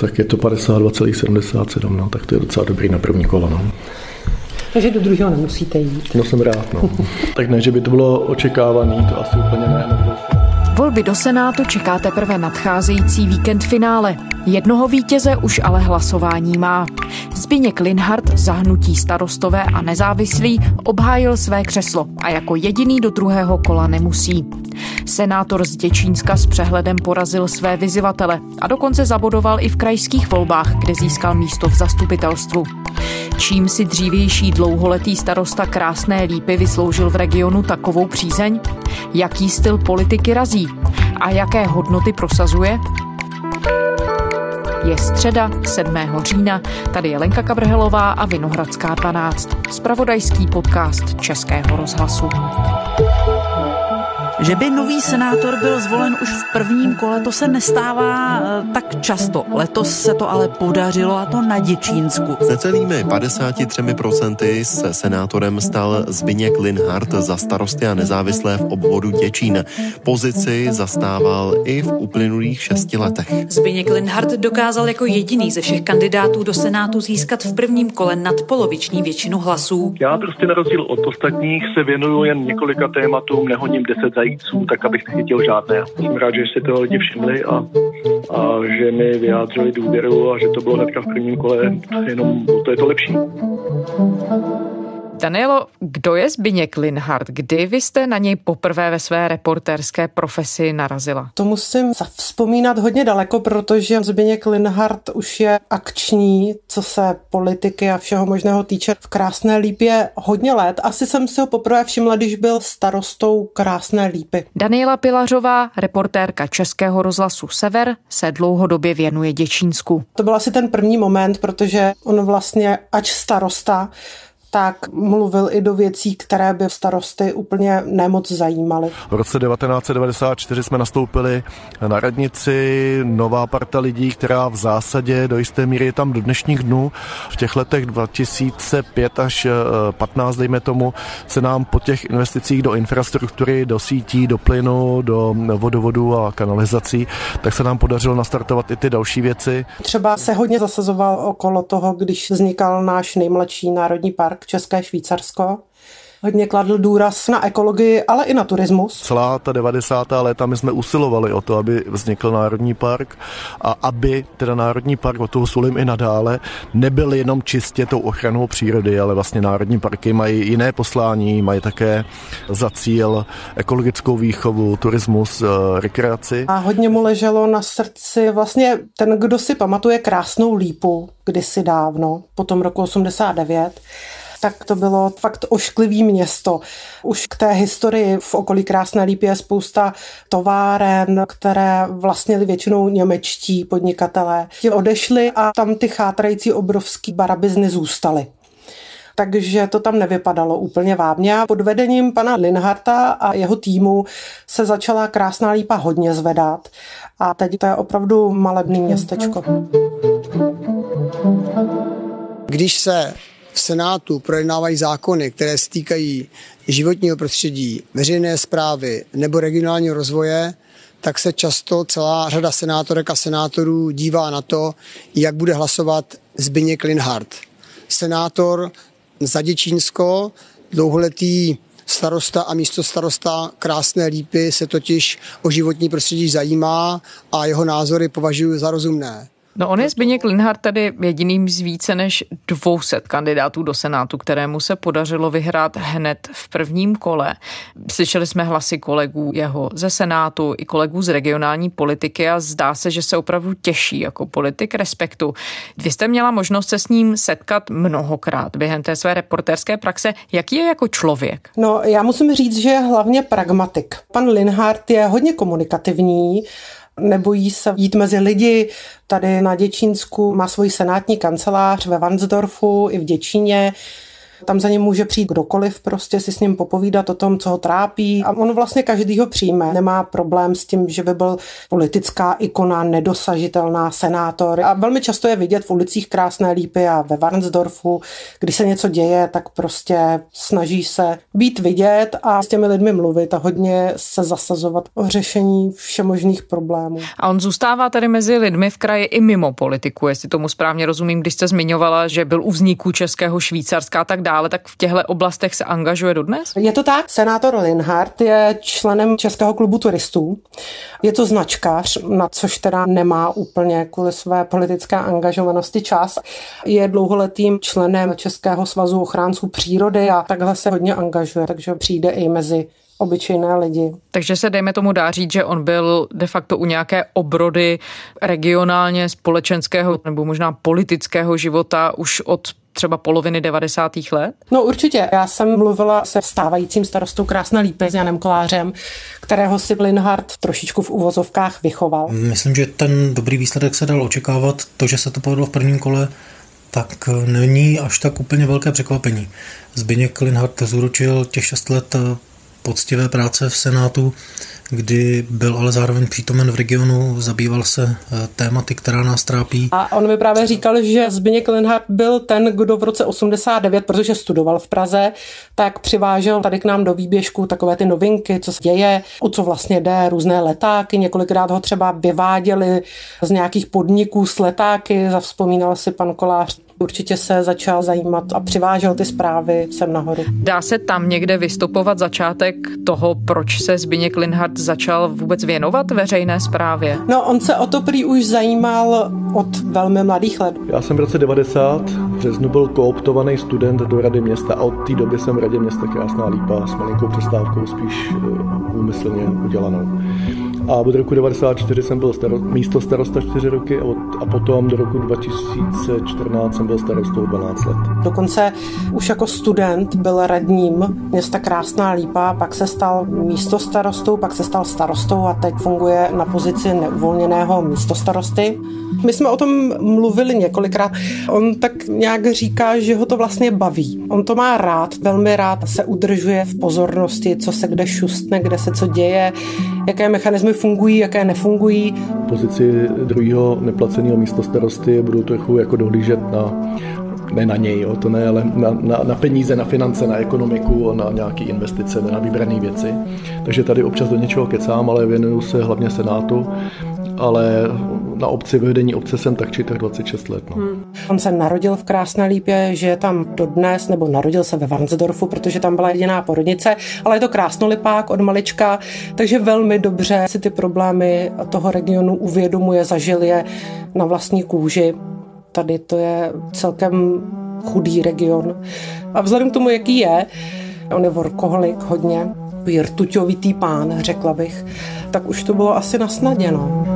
Tak je to 52,77, no, tak to je docela dobrý na první kolo. No. Takže do druhého nemusíte jít. No jsem rád, no. tak ne, že by to bylo očekávané, to asi úplně ne. Volby do Senátu čeká teprve nadcházející víkend finále. Jednoho vítěze už ale hlasování má. Zbigněk Linhart zahnutí starostové a nezávislí obhájil své křeslo a jako jediný do druhého kola nemusí. Senátor z Děčínska s přehledem porazil své vyzivatele a dokonce zabodoval i v krajských volbách, kde získal místo v zastupitelstvu. Čím si dřívější dlouholetý starosta Krásné Lípy vysloužil v regionu takovou přízeň? Jaký styl politiky razí? A jaké hodnoty prosazuje? Je středa 7. října, tady je Lenka Kabrhelová a Vinohradská 12, spravodajský podcast Českého rozhlasu. Že by nový senátor byl zvolen už v prvním kole, to se nestává eh, tak často. Letos se to ale podařilo a to na Děčínsku. S necelými 53% se senátorem stal Zbigněk Linhart za starosty a nezávislé v obvodu Děčín. Pozici zastával i v uplynulých šesti letech. Zbigněk Linhart dokázal jako jediný ze všech kandidátů do Senátu získat v prvním kole nadpoloviční většinu hlasů. Já prostě na rozdíl od ostatních se věnuju jen několika tématům, nehodím deset zajímavých zajíců, tak abych nechytil žádné. Jsem rád, že si toho lidi všimli a, a že mi vyjádřili důvěru a že to bylo hnedka v prvním kole, jenom to je to lepší. Danielo, kdo je Zbigněk Linhart? Kdy vy jste na něj poprvé ve své reportérské profesi narazila? To musím vzpomínat hodně daleko, protože Zbigněk Linhart už je akční, co se politiky a všeho možného týče v Krásné Lípě hodně let. Asi jsem si ho poprvé všimla, když byl starostou Krásné Lípy. Daniela Pilařová, reportérka Českého rozhlasu Sever, se dlouhodobě věnuje Děčínsku. To byl asi ten první moment, protože on vlastně, ač starosta, tak mluvil i do věcí, které by starosty úplně nemoc zajímaly. V roce 1994 jsme nastoupili na radnici, nová parta lidí, která v zásadě do jisté míry je tam do dnešních dnů. V těch letech 2005 až 15, eh, dejme tomu, se nám po těch investicích do infrastruktury, do sítí, do plynu, do vodovodu a kanalizací, tak se nám podařilo nastartovat i ty další věci. Třeba se hodně zasazoval okolo toho, když vznikal náš nejmladší národní park, park České Švýcarsko. Hodně kladl důraz na ekologii, ale i na turismus. Celá ta 90. léta my jsme usilovali o to, aby vznikl Národní park a aby teda Národní park, o toho sulím i nadále, nebyl jenom čistě tou ochranou přírody, ale vlastně Národní parky mají jiné poslání, mají také za cíl ekologickou výchovu, turismus, eh, rekreaci. A hodně mu leželo na srdci vlastně ten, kdo si pamatuje krásnou lípu kdysi dávno, po tom roku 89, tak to bylo fakt ošklivý město. Už k té historii v okolí Krásné lípy je spousta továren, které vlastnili většinou němečtí podnikatelé. Ti odešli a tam ty chátrající obrovský barabizny zůstaly takže to tam nevypadalo úplně vábně. Pod vedením pana Linharta a jeho týmu se začala Krásná lípa hodně zvedat. A teď to je opravdu malebný městečko. Když se v Senátu projednávají zákony, které stýkají životního prostředí, veřejné zprávy nebo regionálního rozvoje, tak se často celá řada senátorek a senátorů dívá na to, jak bude hlasovat Zbigněk Linhardt. Senátor za Děčínsko, dlouholetý starosta a místo starosta Krásné lípy se totiž o životní prostředí zajímá a jeho názory považuji za rozumné. No on je Zbigněk Linhart tady jediným z více než 200 kandidátů do Senátu, kterému se podařilo vyhrát hned v prvním kole. Slyšeli jsme hlasy kolegů jeho ze Senátu i kolegů z regionální politiky a zdá se, že se opravdu těší jako politik respektu. Vy jste měla možnost se s ním setkat mnohokrát během té své reportérské praxe. Jaký je jako člověk? No já musím říct, že je hlavně pragmatik. Pan Linhart je hodně komunikativní, nebojí se jít mezi lidi. Tady na Děčínsku má svoji senátní kancelář ve Vansdorfu i v Děčíně. Tam za ním může přijít kdokoliv, prostě si s ním popovídat o tom, co ho trápí. A on vlastně každý ho přijme. Nemá problém s tím, že by byl politická ikona, nedosažitelná senátor. A velmi často je vidět v ulicích Krásné lípy a ve Varnsdorfu, když se něco děje, tak prostě snaží se být vidět a s těmi lidmi mluvit a hodně se zasazovat o řešení všemožných problémů. A on zůstává tady mezi lidmi v kraji i mimo politiku, jestli tomu správně rozumím, když jste zmiňovala, že byl u vzniku Českého Švýcarska a tak tak v těchto oblastech se angažuje dodnes? Je to tak. Senátor Linhardt je členem Českého klubu turistů. Je to značkař, na což teda nemá úplně kvůli své politické angažovanosti čas. Je dlouholetým členem Českého svazu ochránců přírody a takhle se hodně angažuje, takže přijde i mezi obyčejné lidi. Takže se dejme tomu dá říct, že on byl de facto u nějaké obrody regionálně společenského nebo možná politického života už od třeba poloviny 90. let? No určitě. Já jsem mluvila se stávajícím starostou Krásné Lípy s Janem Kolářem, kterého si Linhardt trošičku v uvozovkách vychoval. Myslím, že ten dobrý výsledek se dal očekávat. To, že se to povedlo v prvním kole, tak není až tak úplně velké překvapení. Zbyněk Linhardt zúročil těch šest let poctivé práce v Senátu, kdy byl ale zároveň přítomen v regionu, zabýval se eh, tématy, která nás trápí. A on mi právě říkal, že Zbigněk Linhardt byl ten, kdo v roce 89, protože studoval v Praze, tak přivážel tady k nám do výběžku takové ty novinky, co se děje, o co vlastně jde, různé letáky. Několikrát ho třeba vyváděli z nějakých podniků s letáky, zavzpomínal si pan Kolář určitě se začal zajímat a přivážel ty zprávy sem nahoru. Dá se tam někde vystupovat začátek toho, proč se Zbigněk Linhardt začal vůbec věnovat veřejné zprávě? No, on se o to prý už zajímal od velmi mladých let. Já jsem v roce 90 v březnu byl kooptovaný student do Rady města a od té doby jsem v Radě města Krásná Lípa s malinkou přestávkou spíš eh, úmyslně udělanou. A od roku 94 jsem byl staro, místo starosta 4 roky a, od, a potom do roku 2014 jsem byl starostou 12 let. Dokonce už jako student byl radním města Krásná Lípa, pak se stal místo starostou, pak se stal starostou a teď funguje na pozici neuvolněného místo starosty. My jsme o tom mluvili několikrát. On tak nějak říká, že ho to vlastně baví. On to má rád, velmi rád se udržuje v pozornosti, co se kde šustne, kde se co děje, jaké mechanismy fungují, jaké nefungují. Pozici druhého neplaceného místo starosty budu trochu jako dohlížet na ne na něj, jo, to ne, ale na, na, na peníze, na finance, na ekonomiku, na nějaké investice, na vybrané věci. Takže tady občas do něčeho kecám, ale věnuju se hlavně Senátu ale na obci, vedení obce jsem tak či tak 26 let. No. Hmm. On se narodil v Krásné Lípě, že je tam dodnes, nebo narodil se ve Varnsdorfu, protože tam byla jediná porodnice, ale je to krásnolipák od malička, takže velmi dobře si ty problémy toho regionu uvědomuje, zažil je na vlastní kůži. Tady to je celkem chudý region. A vzhledem k tomu, jaký je, on je workoholik hodně, rtuťovitý pán, řekla bych, tak už to bylo asi nasnaděno.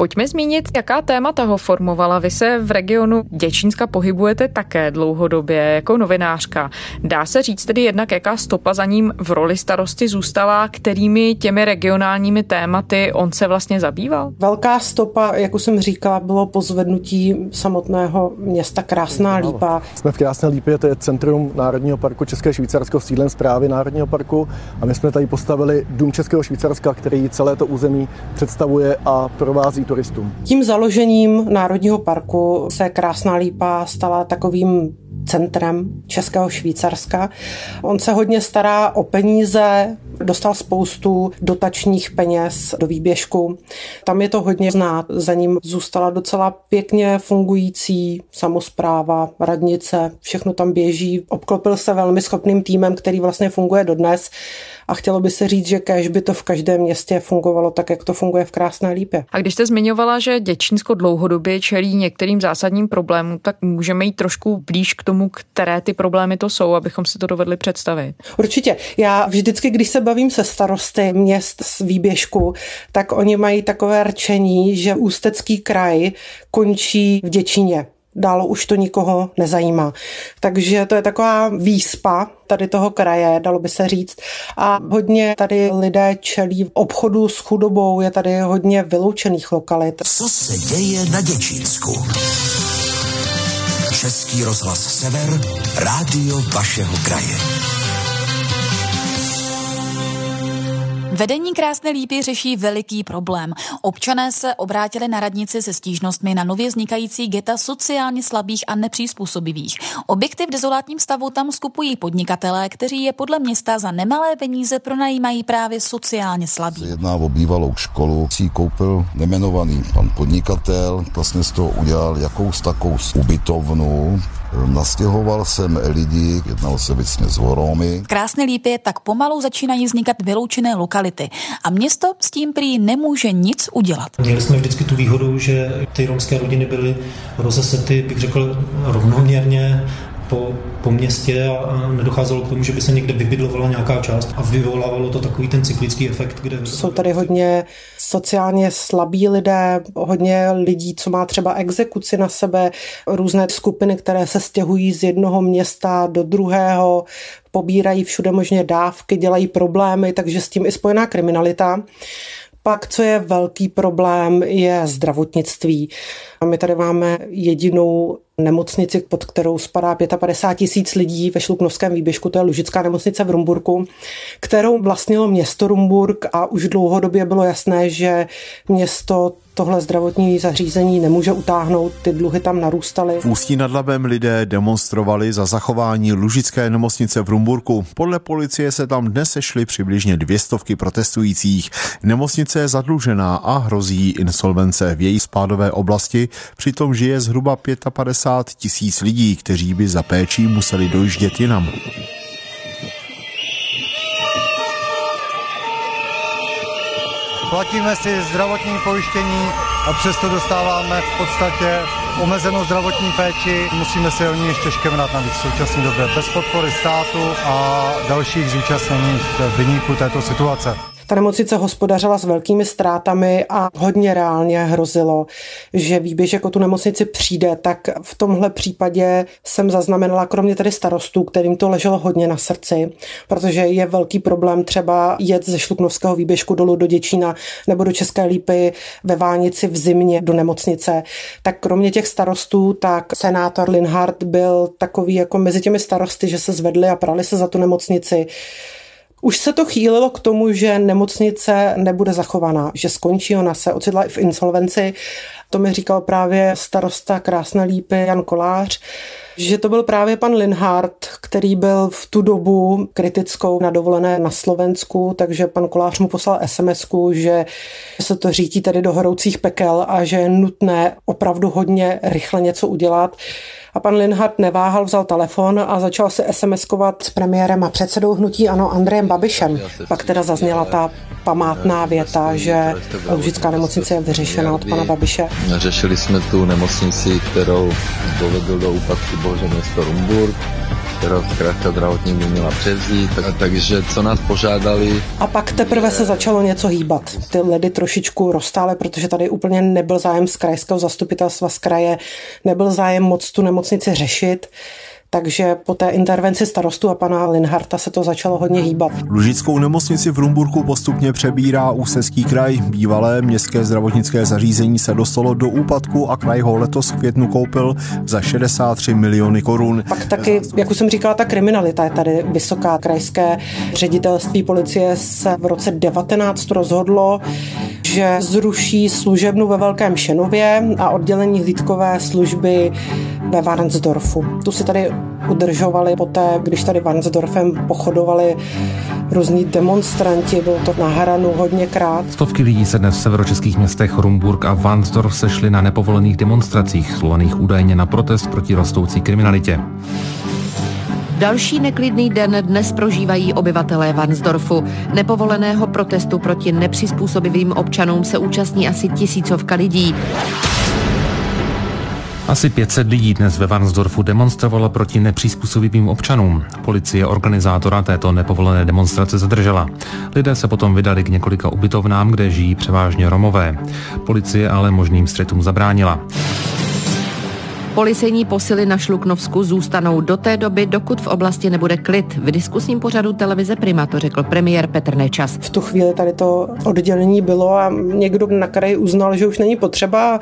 Pojďme zmínit, jaká témata ho formovala. Vy se v regionu Děčínska pohybujete také dlouhodobě jako novinářka. Dá se říct tedy jednak, jaká stopa za ním v roli starosty zůstala, kterými těmi regionálními tématy on se vlastně zabýval? Velká stopa, jak už jsem říkala, bylo pozvednutí samotného města Krásná Lípa. Jsme v Krásné Lípě, to je centrum Národního parku České Švýcarsko, sídlem zprávy Národního parku a my jsme tady postavili Dům Českého Švýcarska, který celé to území představuje a provází turistům. Tím založením Národního parku se Krásná Lípa stala takovým centrem Českého Švýcarska. On se hodně stará o peníze, dostal spoustu dotačních peněz do výběžku. Tam je to hodně znát. Za ním zůstala docela pěkně fungující samozpráva, radnice, všechno tam běží. Obklopil se velmi schopným týmem, který vlastně funguje dodnes a chtělo by se říct, že kež by to v každém městě fungovalo tak, jak to funguje v Krásné Lípě. A když jste zmiňovala, že Děčínsko dlouhodobě čelí některým zásadním problémům, tak můžeme jít trošku blíž k tomu, které ty problémy to jsou, abychom si to dovedli představit. Určitě. Já vždycky, když se bavím se starosty měst z výběžku, tak oni mají takové rčení, že Ústecký kraj končí v Děčíně dál už to nikoho nezajímá. Takže to je taková výspa tady toho kraje, dalo by se říct. A hodně tady lidé čelí v obchodu s chudobou, je tady hodně vyloučených lokalit. Co se děje na Děčínsku? Český rozhlas Sever, rádio vašeho kraje. Vedení Krásné lípy řeší veliký problém. Občané se obrátili na radnici se stížnostmi na nově vznikající geta sociálně slabých a nepřizpůsobivých. Objekty v dezolátním stavu tam skupují podnikatelé, kteří je podle města za nemalé peníze pronajímají právě sociálně slabí. jedná o bývalou školu, si koupil nemenovaný pan podnikatel, vlastně z toho udělal jakous takou ubytovnu, Nastěhoval jsem lidi, jednalo se věcně s Voromy. V Krásné lípě tak pomalu začínají vznikat vyloučené lokality a město s tím prý nemůže nic udělat. Měli jsme vždycky tu výhodu, že ty romské rodiny byly rozesety, bych řekl, rovnoměrně po, po městě a, nedocházelo k tomu, že by se někde vybydlovala nějaká část a vyvolávalo to takový ten cyklický efekt, kde... Jsou tady hodně sociálně slabí lidé, hodně lidí, co má třeba exekuci na sebe, různé skupiny, které se stěhují z jednoho města do druhého, pobírají všude možně dávky, dělají problémy, takže s tím i spojená kriminalita. Pak, co je velký problém, je zdravotnictví. A my tady máme jedinou nemocnici, pod kterou spadá 55 tisíc lidí ve Šluknovském výběžku, to je Lužická nemocnice v Rumburku, kterou vlastnilo město Rumburk a už dlouhodobě bylo jasné, že město tohle zdravotní zařízení nemůže utáhnout, ty dluhy tam narůstaly. V Ústí nad Labem lidé demonstrovali za zachování Lužické nemocnice v Rumburku. Podle policie se tam dnes sešly přibližně dvě stovky protestujících. Nemocnice je zadlužená a hrozí insolvence v její spádové oblasti, přitom žije zhruba 55 tisíc lidí, kteří by za péčí museli dojíždět jinam. platíme si zdravotní pojištění a přesto dostáváme v podstatě omezenou zdravotní péči. Musíme se o ní ještě škemrat navíc v současné době bez podpory státu a dalších zúčastněných vyníků této situace. Ta nemocnice hospodařila s velkými ztrátami a hodně reálně hrozilo, že výběžek o tu nemocnici přijde, tak v tomhle případě jsem zaznamenala, kromě tedy starostů, kterým to leželo hodně na srdci, protože je velký problém třeba jet ze Šluknovského výběžku dolů do Děčína nebo do České Lípy ve Vánici v zimě do nemocnice. Tak kromě těch starostů, tak senátor Linhart byl takový jako mezi těmi starosty, že se zvedli a prali se za tu nemocnici. Už se to chýlilo k tomu, že nemocnice nebude zachovaná, že skončí, ona se ocitla i v insolvenci. To mi říkal právě starosta Krásné lípy Jan Kolář, že to byl právě pan Linhardt, který byl v tu dobu kritickou na dovolené na Slovensku, takže pan Kolář mu poslal sms že se to řítí tady do horoucích pekel a že je nutné opravdu hodně rychle něco udělat. A pan Linhardt neváhal, vzal telefon a začal se SMS-kovat s premiérem a předsedou hnutí ano Andrejem Babišem. Pak teda zazněla ta památná věta, že Lužická nemocnice je vyřešena od pana Babiše. Řešili jsme tu nemocnici, kterou dovedl do úpadku bože město Rumburg která zkrátka zdravotní měla převzít, tak, takže co nás požádali. A pak teprve se začalo něco hýbat. Ty ledy trošičku rozstály, protože tady úplně nebyl zájem z krajského zastupitelstva z kraje, nebyl zájem moc tu nemocnici řešit. Takže po té intervenci starostu a pana Linharta se to začalo hodně hýbat. Lužickou nemocnici v Rumburku postupně přebírá Ústecký kraj. Bývalé městské zdravotnické zařízení se dostalo do úpadku a kraj ho letos v květnu koupil za 63 miliony korun. Pak taky, jak už jsem říkala, ta kriminalita je tady vysoká. Krajské ředitelství policie se v roce 19 rozhodlo, že zruší služebnu ve Velkém Šenově a oddělení hlídkové služby ve Varnsdorfu. Tu si tady udržovali poté, když tady Varnsdorfem pochodovali různí demonstranti, bylo to na Haranu hodněkrát. Stovky lidí se dnes v severočeských městech Rumburg a Varnsdorf sešli na nepovolených demonstracích, slovaných údajně na protest proti rostoucí kriminalitě. Další neklidný den dnes prožívají obyvatelé Vansdorfu. Nepovoleného protestu proti nepřizpůsobivým občanům se účastní asi tisícovka lidí. Asi 500 lidí dnes ve Varnsdorfu demonstrovalo proti nepřizpůsobivým občanům. Policie organizátora této nepovolené demonstrace zadržela. Lidé se potom vydali k několika ubytovnám, kde žijí převážně Romové. Policie ale možným střetům zabránila. Policejní posily na Šluknovsku zůstanou do té doby, dokud v oblasti nebude klid. V diskusním pořadu televize Prima to řekl premiér Petr Nečas. V tu chvíli tady to oddělení bylo a někdo na kraji uznal, že už není potřeba.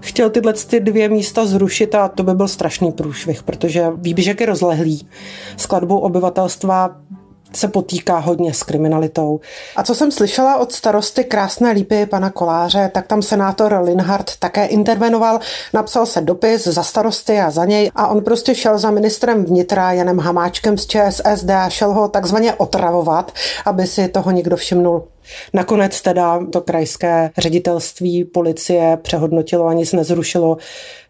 Chtěl tyhle ty dvě místa zrušit a to by byl strašný průšvih, protože výběžek je rozlehlý. Skladbou obyvatelstva se potýká hodně s kriminalitou. A co jsem slyšela od starosty Krásné lípy pana Koláře, tak tam senátor Linhart také intervenoval, napsal se dopis za starosty a za něj a on prostě šel za ministrem vnitra Janem Hamáčkem z ČSSD a šel ho takzvaně otravovat, aby si toho někdo všimnul. Nakonec teda to krajské ředitelství policie přehodnotilo a nic nezrušilo.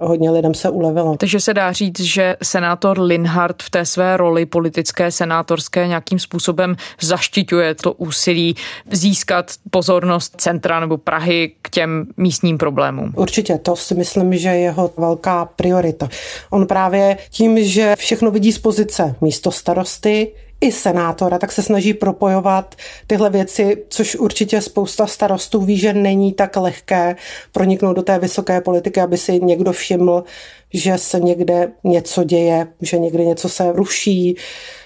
Hodně lidem se ulevilo. Takže se dá říct, že senátor Linhart v té své roli politické, senátorské nějakým způsobem zaštiťuje to úsilí získat pozornost centra nebo Prahy k těm místním problémům. Určitě, to si myslím, že je jeho velká priorita. On právě tím, že všechno vidí z pozice místo starosty, i senátora, tak se snaží propojovat tyhle věci, což určitě spousta starostů ví, že není tak lehké proniknout do té vysoké politiky, aby si někdo všiml, že se někde něco děje, že někde něco se ruší,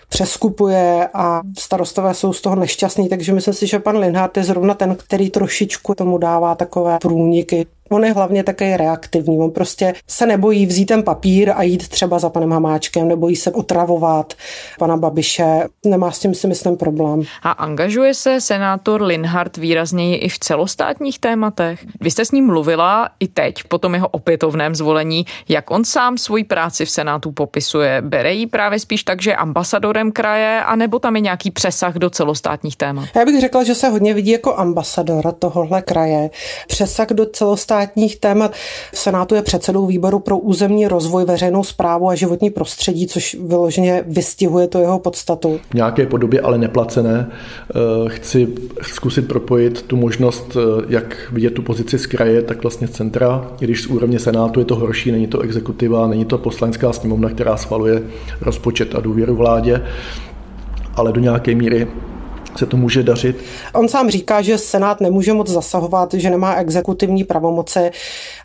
přeskupuje a starostové jsou z toho nešťastní, takže myslím si, že pan Linhardt je zrovna ten, který trošičku tomu dává takové průniky. On je hlavně také reaktivní. On prostě se nebojí vzít ten papír a jít třeba za panem Hamáčkem, nebojí se otravovat pana Babiše. Nemá s tím si myslím problém. A angažuje se senátor Linhardt výrazněji i v celostátních tématech? Vy jste s ním mluvila i teď, po tom jeho opětovném zvolení. Jak on sám svoji práci v Senátu popisuje? Bere ji právě spíš tak, že je ambasadorem kraje, anebo tam je nějaký přesah do celostátních témat? Já bych řekla, že se hodně vidí jako ambasador tohohle kraje. Přesah do celostátních státních témat. V Senátu je předsedou výboru pro územní rozvoj, veřejnou zprávu a životní prostředí, což vyloženě vystihuje to jeho podstatu. V nějaké podobě, ale neplacené, eh, chci zkusit propojit tu možnost, eh, jak vidět tu pozici z kraje, tak vlastně z centra. Když z úrovně Senátu je to horší, není to exekutiva, není to poslanecká sněmovna, která schvaluje rozpočet a důvěru vládě, ale do nějaké míry se to může dařit. On sám říká, že Senát nemůže moc zasahovat, že nemá exekutivní pravomoci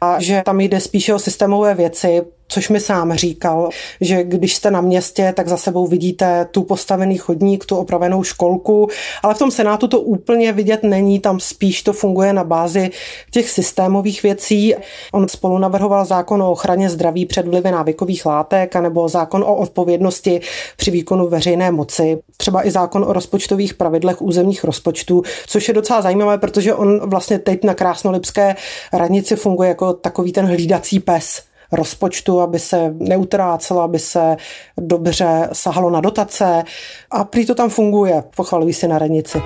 a že tam jde spíše o systémové věci, což mi sám říkal, že když jste na městě, tak za sebou vidíte tu postavený chodník, tu opravenou školku, ale v tom Senátu to úplně vidět není, tam spíš to funguje na bázi těch systémových věcí. On spolu navrhoval zákon o ochraně zdraví před vlivy návykových látek, nebo zákon o odpovědnosti při výkonu veřejné moci, třeba i zákon o rozpočtových pravidlech územních rozpočtů, což je docela zajímavé, protože on vlastně teď na Krásnolipské radnici funguje jako takový ten hlídací pes rozpočtu, aby se neutrácelo, aby se dobře sahalo na dotace a prý to tam funguje, pochvalují si na radnici.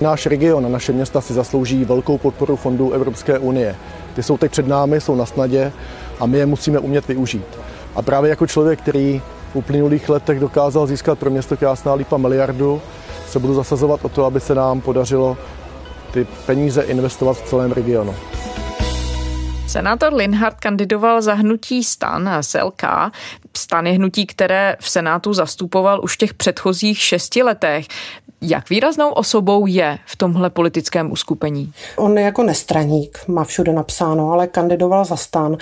Náš region a naše města si zaslouží velkou podporu fondů Evropské unie. Ty jsou teď před námi, jsou na snadě a my je musíme umět využít. A právě jako člověk, který v uplynulých letech dokázal získat pro město Krásná Lípa miliardu, se budu zasazovat o to, aby se nám podařilo ty peníze investovat v celém regionu. Senátor Linhardt kandidoval za hnutí stan SLK. Stan je hnutí, které v Senátu zastupoval už v těch předchozích šesti letech. Jak výraznou osobou je v tomhle politickém uskupení? On je jako nestraník, má všude napsáno, ale kandidoval za stan.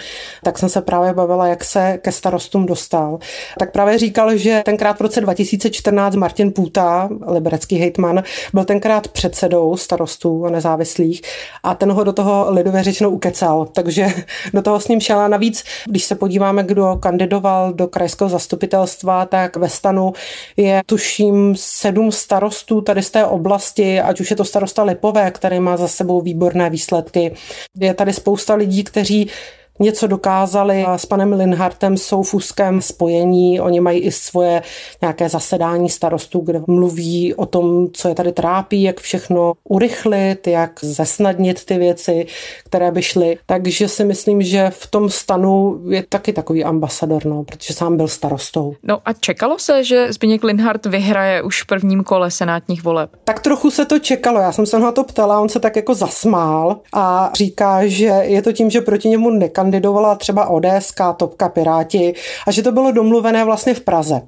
Tak jsem se právě bavila, jak se ke starostům dostal. Tak právě říkal, že tenkrát v roce 2014 Martin Půta, liberecký hejtman, byl tenkrát předsedou starostů a nezávislých a ten ho do toho lidově řečeno ukecal, takže do toho s ním šel. A navíc, když se podíváme, kdo kandidoval do krajského zastupitelstva, tak ve stanu je tuším sedm starostů starostů tady z té oblasti, ať už je to starosta Lipové, který má za sebou výborné výsledky. Je tady spousta lidí, kteří něco dokázali. S panem Linhartem jsou v úzkém spojení. Oni mají i svoje nějaké zasedání starostů, kde mluví o tom, co je tady trápí, jak všechno urychlit, jak zesnadnit ty věci, které by šly. Takže si myslím, že v tom stanu je taky takový ambasador, no, protože sám byl starostou. No a čekalo se, že Zbigněk Linhart vyhraje už v prvním kole senátních voleb? Tak trochu se to čekalo. Já jsem se na to ptala, on se tak jako zasmál a říká, že je to tím, že proti němu nekan kandidovala třeba ODS, Topka, Piráti a že to bylo domluvené vlastně v Praze,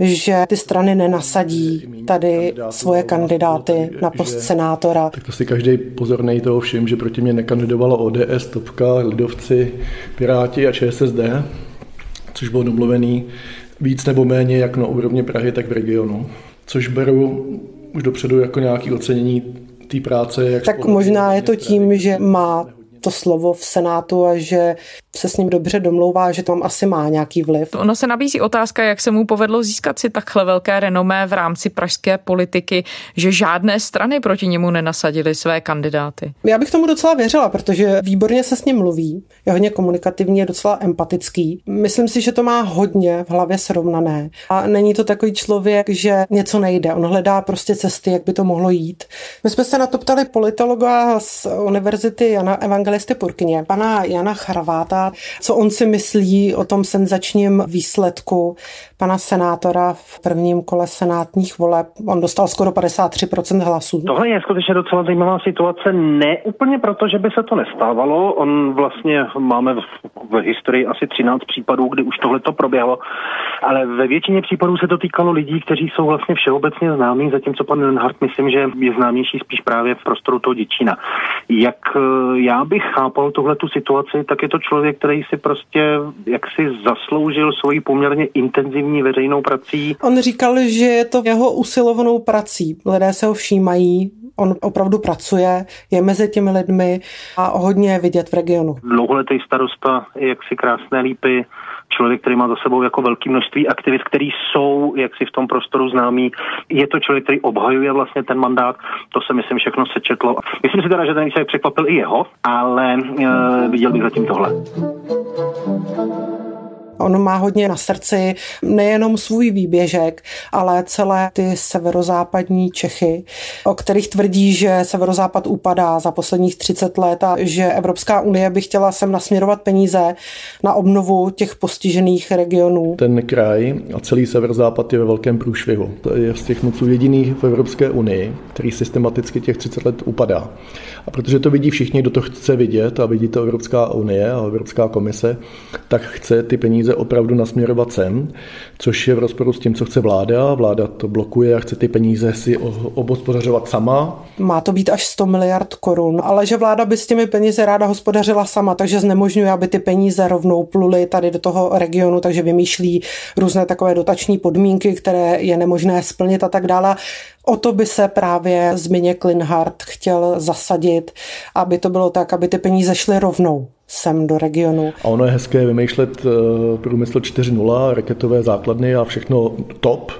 že ty strany nenasadí tady svoje kandidáty na post senátora. Tak to si každý pozornej toho všim, že proti mě nekandidovalo ODS, Topka, Lidovci, Piráti a ČSSD, což bylo domluvený víc nebo méně jak na úrovni Prahy, tak v regionu. Což beru už dopředu jako nějaké ocenění té práce. Jak tak možná je to tím, že má to slovo v Senátu a že se s ním dobře domlouvá, že tam asi má nějaký vliv. Ono se nabízí otázka, jak se mu povedlo získat si takhle velké renomé v rámci pražské politiky, že žádné strany proti němu nenasadily své kandidáty. Já bych tomu docela věřila, protože výborně se s ním mluví, je hodně komunikativní, je docela empatický. Myslím si, že to má hodně v hlavě srovnané. A není to takový člověk, že něco nejde. On hledá prostě cesty, jak by to mohlo jít. My jsme se na to ptali politologa z Univerzity Jana Evangelisty Purkyně, pana Jana Charváta, co on si myslí o tom senzačním výsledku pana senátora v prvním kole senátních voleb. On dostal skoro 53% hlasů. Tohle je skutečně docela zajímavá situace. Ne úplně proto, že by se to nestávalo. On vlastně máme v, v historii asi 13 případů, kdy už tohle to proběhlo, ale ve většině případů se to týkalo lidí, kteří jsou vlastně všeobecně známí, zatímco pan Lenhardt myslím, že je známější spíš právě v prostoru toho Děčína. Jak eh, já bych chápal tuhle tu situaci, tak je to člověk, který si prostě jaksi zasloužil svoji poměrně intenzivní veřejnou prací. On říkal, že je to jeho usilovanou prací. Lidé se ho všímají, on opravdu pracuje, je mezi těmi lidmi a hodně je vidět v regionu. Dlouholetý starosta, jak si krásné lípy, člověk, který má za sebou jako velké množství aktivit, který jsou jak si v tom prostoru známý. Je to člověk, který obhajuje vlastně ten mandát, to se myslím všechno sečetlo. Myslím si teda, že ten výsledek překvapil i jeho, ale e, viděl bych zatím tohle. On má hodně na srdci nejenom svůj výběžek, ale celé ty severozápadní Čechy, o kterých tvrdí, že severozápad upadá za posledních 30 let a že Evropská unie by chtěla sem nasměrovat peníze na obnovu těch postižených regionů. Ten kraj a celý severozápad je ve velkém průšvihu. To je z těch moců jediný v Evropské unii, který systematicky těch 30 let upadá. A protože to vidí všichni, kdo to chce vidět a vidí to Evropská unie a Evropská komise, tak chce ty peníze opravdu nasměrovat sem, což je v rozporu s tím, co chce vláda. Vláda to blokuje a chce ty peníze si obospodařovat sama. Má to být až 100 miliard korun, ale že vláda by s těmi peníze ráda hospodařila sama, takže znemožňuje, aby ty peníze rovnou pluly tady do toho regionu, takže vymýšlí různé takové dotační podmínky, které je nemožné splnit a tak dále. O to by se právě Zbigněk Linhardt chtěl zasadit, aby to bylo tak, aby ty peníze šly rovnou sem do regionu. A ono je hezké vymýšlet uh, průmysl 4.0, raketové základny a všechno top,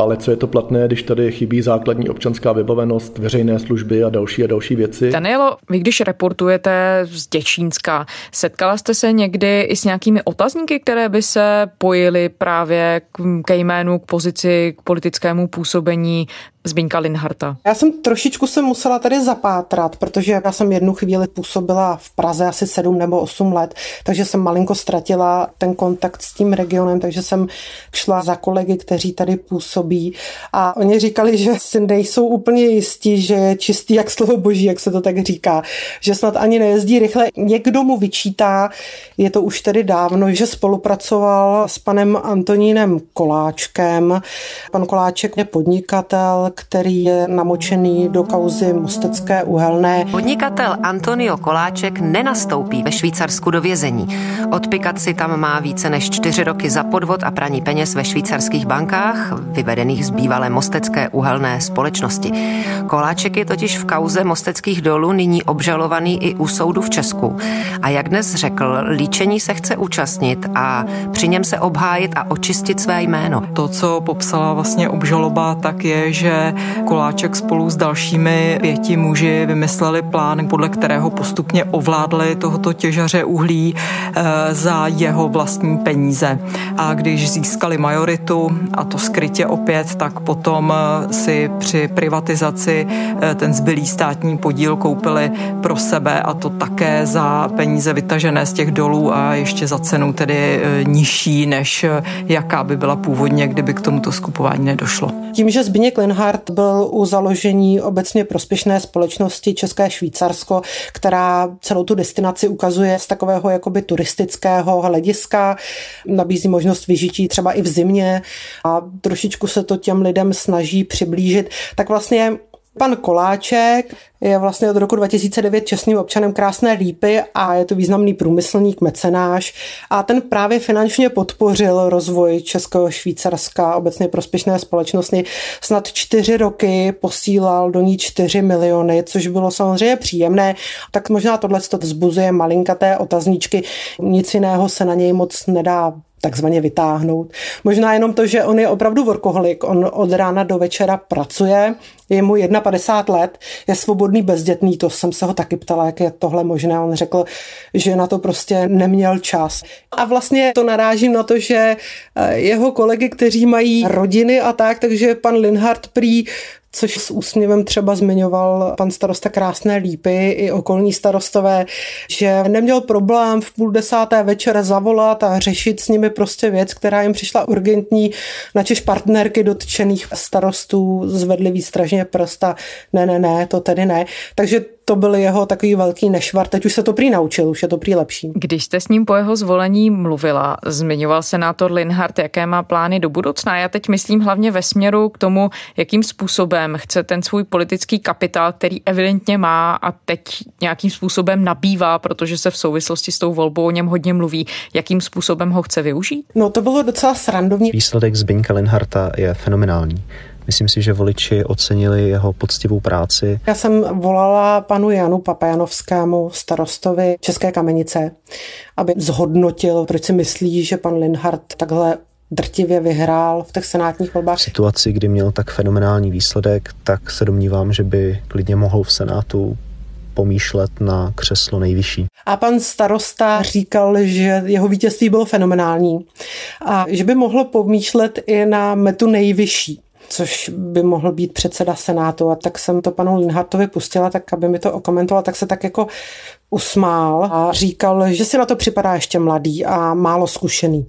ale co je to platné, když tady chybí základní občanská vybavenost, veřejné služby a další a další věci. Danielo, vy když reportujete z Děčínska, setkala jste se někdy i s nějakými otazníky, které by se pojily právě ke jménu, k pozici, k politickému působení Zbínka Linharta. Já jsem trošičku se musela tady zapátrat, protože já jsem jednu chvíli působila v Praze asi sedm nebo osm let, takže jsem malinko ztratila ten kontakt s tím regionem, takže jsem šla za kolegy, kteří tady působí a oni říkali, že si nejsou úplně jistí, že je čistý jak slovo boží, jak se to tak říká, že snad ani nejezdí rychle. Někdo mu vyčítá, je to už tedy dávno, že spolupracoval s panem Antonínem Koláčkem. Pan Koláček je podnikatel, který je namočený do kauzy Mostecké uhelné. Podnikatel Antonio Koláček nenastoupí ve Švýcarsku do vězení. Odpikat si tam má více než čtyři roky za podvod a praní peněz ve švýcarských bankách, vyvedených z bývalé Mostecké uhelné společnosti. Koláček je totiž v kauze Mosteckých dolů nyní obžalovaný i u soudu v Česku. A jak dnes řekl, líčení se chce účastnit a při něm se obhájit a očistit své jméno. To, co popsala vlastně obžaloba, tak je, že Koláček spolu s dalšími pěti muži vymysleli plán, podle kterého postupně ovládli tohoto těžaře uhlí eh, za jeho vlastní peníze. A když získali majoritu, a to skrytě opět, tak potom eh, si při privatizaci eh, ten zbylý státní podíl koupili pro sebe a to také za peníze vytažené z těch dolů a ještě za cenu tedy nižší, než jaká by byla původně, kdyby k tomuto skupování nedošlo. Tím, že Zbigněk Linhardt byl u založení obecně prospěšné společnosti České Švýcarsko, která celou tu destinaci ukazuje z takového jakoby turistického hlediska, nabízí možnost vyžití třeba i v zimě a trošičku se to těm lidem snaží přiblížit. Tak vlastně Pan Koláček je vlastně od roku 2009 čestným občanem Krásné Lípy a je to významný průmyslník, mecenáš a ten právě finančně podpořil rozvoj Českého Švýcarska, obecně prospěšné společnosti. Snad čtyři roky posílal do ní čtyři miliony, což bylo samozřejmě příjemné. Tak možná tohle to vzbuzuje malinkaté otazníčky. Nic jiného se na něj moc nedá takzvaně vytáhnout. Možná jenom to, že on je opravdu workoholik, on od rána do večera pracuje, je mu 51 let, je svobodný bezdětný, to jsem se ho taky ptala, jak je tohle možné. On řekl, že na to prostě neměl čas. A vlastně to narážím na to, že eh, jeho kolegy, kteří mají rodiny a tak, takže pan Linhard prý což s úsměvem třeba zmiňoval pan starosta Krásné Lípy i okolní starostové, že neměl problém v půl desáté večer zavolat a řešit s nimi prostě věc, která jim přišla urgentní, načež partnerky dotčených starostů zvedly výstražně prsta. Ne, ne, ne, to tedy ne. Takže to byl jeho takový velký nešvar. Teď už se to prý naučil, už je to prý lepší. Když jste s ním po jeho zvolení mluvila, zmiňoval senátor Linhardt, jaké má plány do budoucna. Já teď myslím hlavně ve směru k tomu, jakým způsobem chce ten svůj politický kapitál, který evidentně má a teď nějakým způsobem nabývá, protože se v souvislosti s tou volbou o něm hodně mluví, jakým způsobem ho chce využít? No to bylo docela srandovní. Výsledek Zbyňka Linharta je fenomenální. Myslím si, že voliči ocenili jeho poctivou práci. Já jsem volala panu Janu Papajanovskému, starostovi České kamenice, aby zhodnotil, proč si myslí, že pan Linhardt takhle drtivě vyhrál v těch senátních volbách. V situaci, kdy měl tak fenomenální výsledek, tak se domnívám, že by klidně mohl v Senátu pomýšlet na křeslo nejvyšší. A pan starosta říkal, že jeho vítězství bylo fenomenální a že by mohlo pomýšlet i na metu nejvyšší což by mohl být předseda Senátu. A tak jsem to panu Linhartovi pustila, tak aby mi to okomentoval, tak se tak jako usmál a říkal, že si na to připadá ještě mladý a málo zkušený.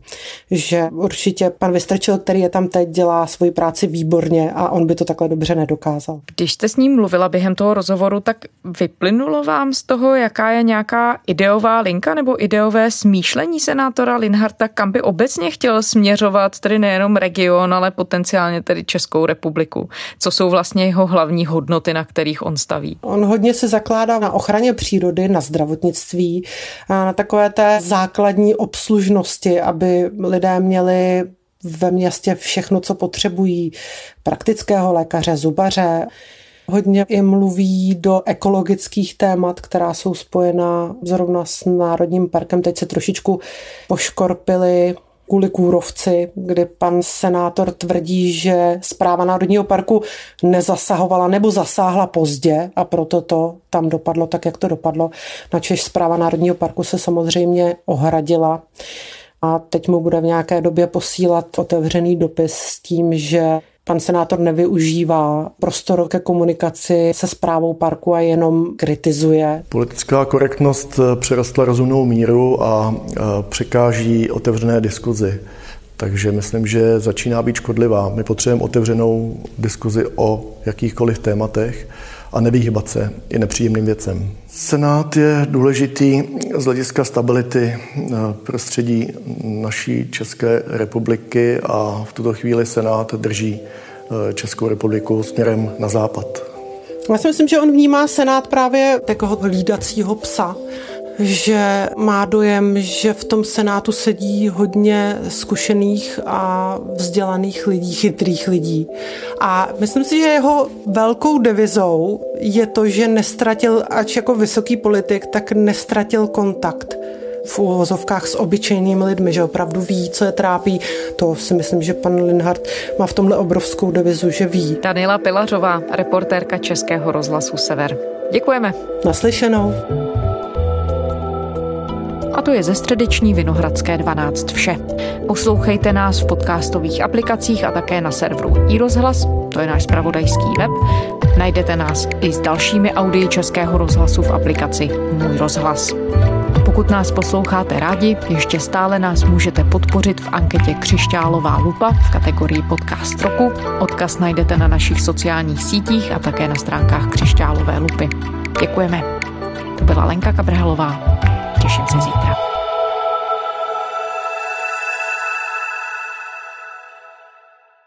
Že určitě pan Vystrčil, který je tam teď, dělá svoji práci výborně a on by to takhle dobře nedokázal. Když jste s ním mluvila během toho rozhovoru, tak vyplynulo vám z toho, jaká je nějaká ideová linka nebo ideové smýšlení senátora Linharta, kam by obecně chtěl směřovat tedy nejenom region, ale potenciálně tedy Českou republiku. Co jsou vlastně jeho hlavní hodnoty, na kterých on staví? On hodně se zakládá na ochraně přírody, na zdravotnictví, na takové té základní obslužnosti, aby lidé měli ve městě všechno, co potřebují, praktického lékaře, zubaře. Hodně i mluví do ekologických témat, která jsou spojena zrovna s Národním parkem. Teď se trošičku poškorpili kvůli kůrovci, kdy pan senátor tvrdí, že zpráva Národního parku nezasahovala nebo zasáhla pozdě a proto to tam dopadlo tak, jak to dopadlo. Načež zpráva Národního parku se samozřejmě ohradila a teď mu bude v nějaké době posílat otevřený dopis s tím, že pan senátor nevyužívá prostor ke komunikaci se zprávou parku a jenom kritizuje. Politická korektnost eh, přerostla rozumnou míru a eh, překáží otevřené diskuzi. Takže myslím, že začíná být škodlivá. My potřebujeme otevřenou diskuzi o jakýchkoliv tématech a nevyhýbat se i nepříjemným věcem. Senát je důležitý z hlediska stability eh, prostředí naší České republiky a v tuto chvíli Senát drží eh, Českou republiku směrem na západ. Já si myslím, že on vnímá Senát právě takového hlídacího psa, že má dojem, že v tom senátu sedí hodně zkušených a vzdělaných lidí, chytrých lidí. A myslím si, že jeho velkou devizou je to, že nestratil, ač jako vysoký politik, tak nestratil kontakt v úvozovkách s obyčejnými lidmi, že opravdu ví, co je trápí. To si myslím, že pan Linhardt má v tomhle obrovskou devizu, že ví. Daniela Pilařová, reportérka Českého rozhlasu Sever. Děkujeme. Naslyšenou. A to je ze středeční Vinohradské 12 vše. Poslouchejte nás v podcastových aplikacích a také na serveru iRozhlas, to je náš spravodajský web. Najdete nás i s dalšími audii Českého rozhlasu v aplikaci Můj rozhlas. Pokud nás posloucháte rádi, ještě stále nás můžete podpořit v anketě Křišťálová lupa v kategorii Podcast roku. Odkaz najdete na našich sociálních sítích a také na stránkách Křišťálové lupy. Děkujeme. To byla Lenka Kabrhelová. 沈小姐她